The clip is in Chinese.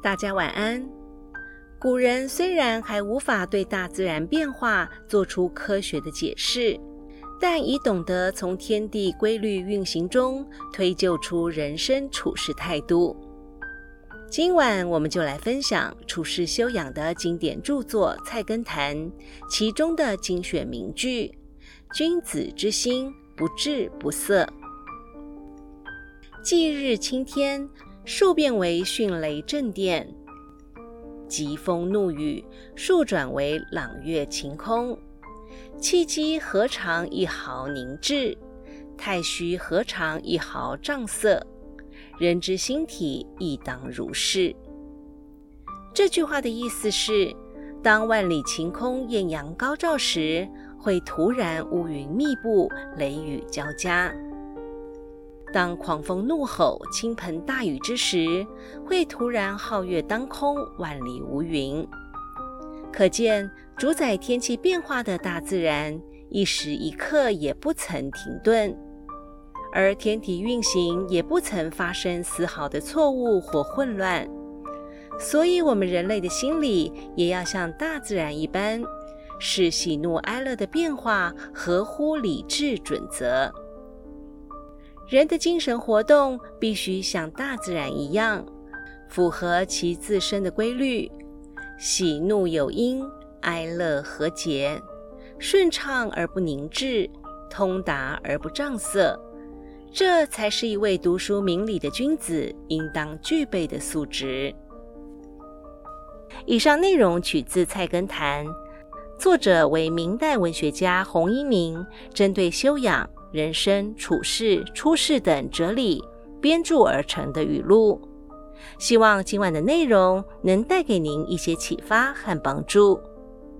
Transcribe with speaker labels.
Speaker 1: 大家晚安。古人虽然还无法对大自然变化做出科学的解释，但已懂得从天地规律运行中推究出人生处事态度。今晚我们就来分享处世修养的经典著作《菜根谭》，其中的精选名句：“君子之心不至不色。”既日青天，数变为迅雷震电；疾风怒雨，数转为朗月晴空。气机何尝一毫凝滞？太虚何尝一毫障色？人之心体亦当如是。这句话的意思是：当万里晴空、艳阳高照时，会突然乌云密布、雷雨交加。当狂风怒吼、倾盆大雨之时，会突然皓月当空、万里无云。可见，主宰天气变化的大自然，一时一刻也不曾停顿，而天体运行也不曾发生丝毫的错误或混乱。所以，我们人类的心理也要像大自然一般，是喜怒哀乐的变化合乎理智准则。人的精神活动必须像大自然一样，符合其自身的规律，喜怒有因，哀乐和节，顺畅而不凝滞，通达而不胀塞，这才是一位读书明理的君子应当具备的素质。以上内容取自《菜根谭》，作者为明代文学家洪一鸣，针对修养。人生处事、出世等哲理编著而成的语录，希望今晚的内容能带给您一些启发和帮助。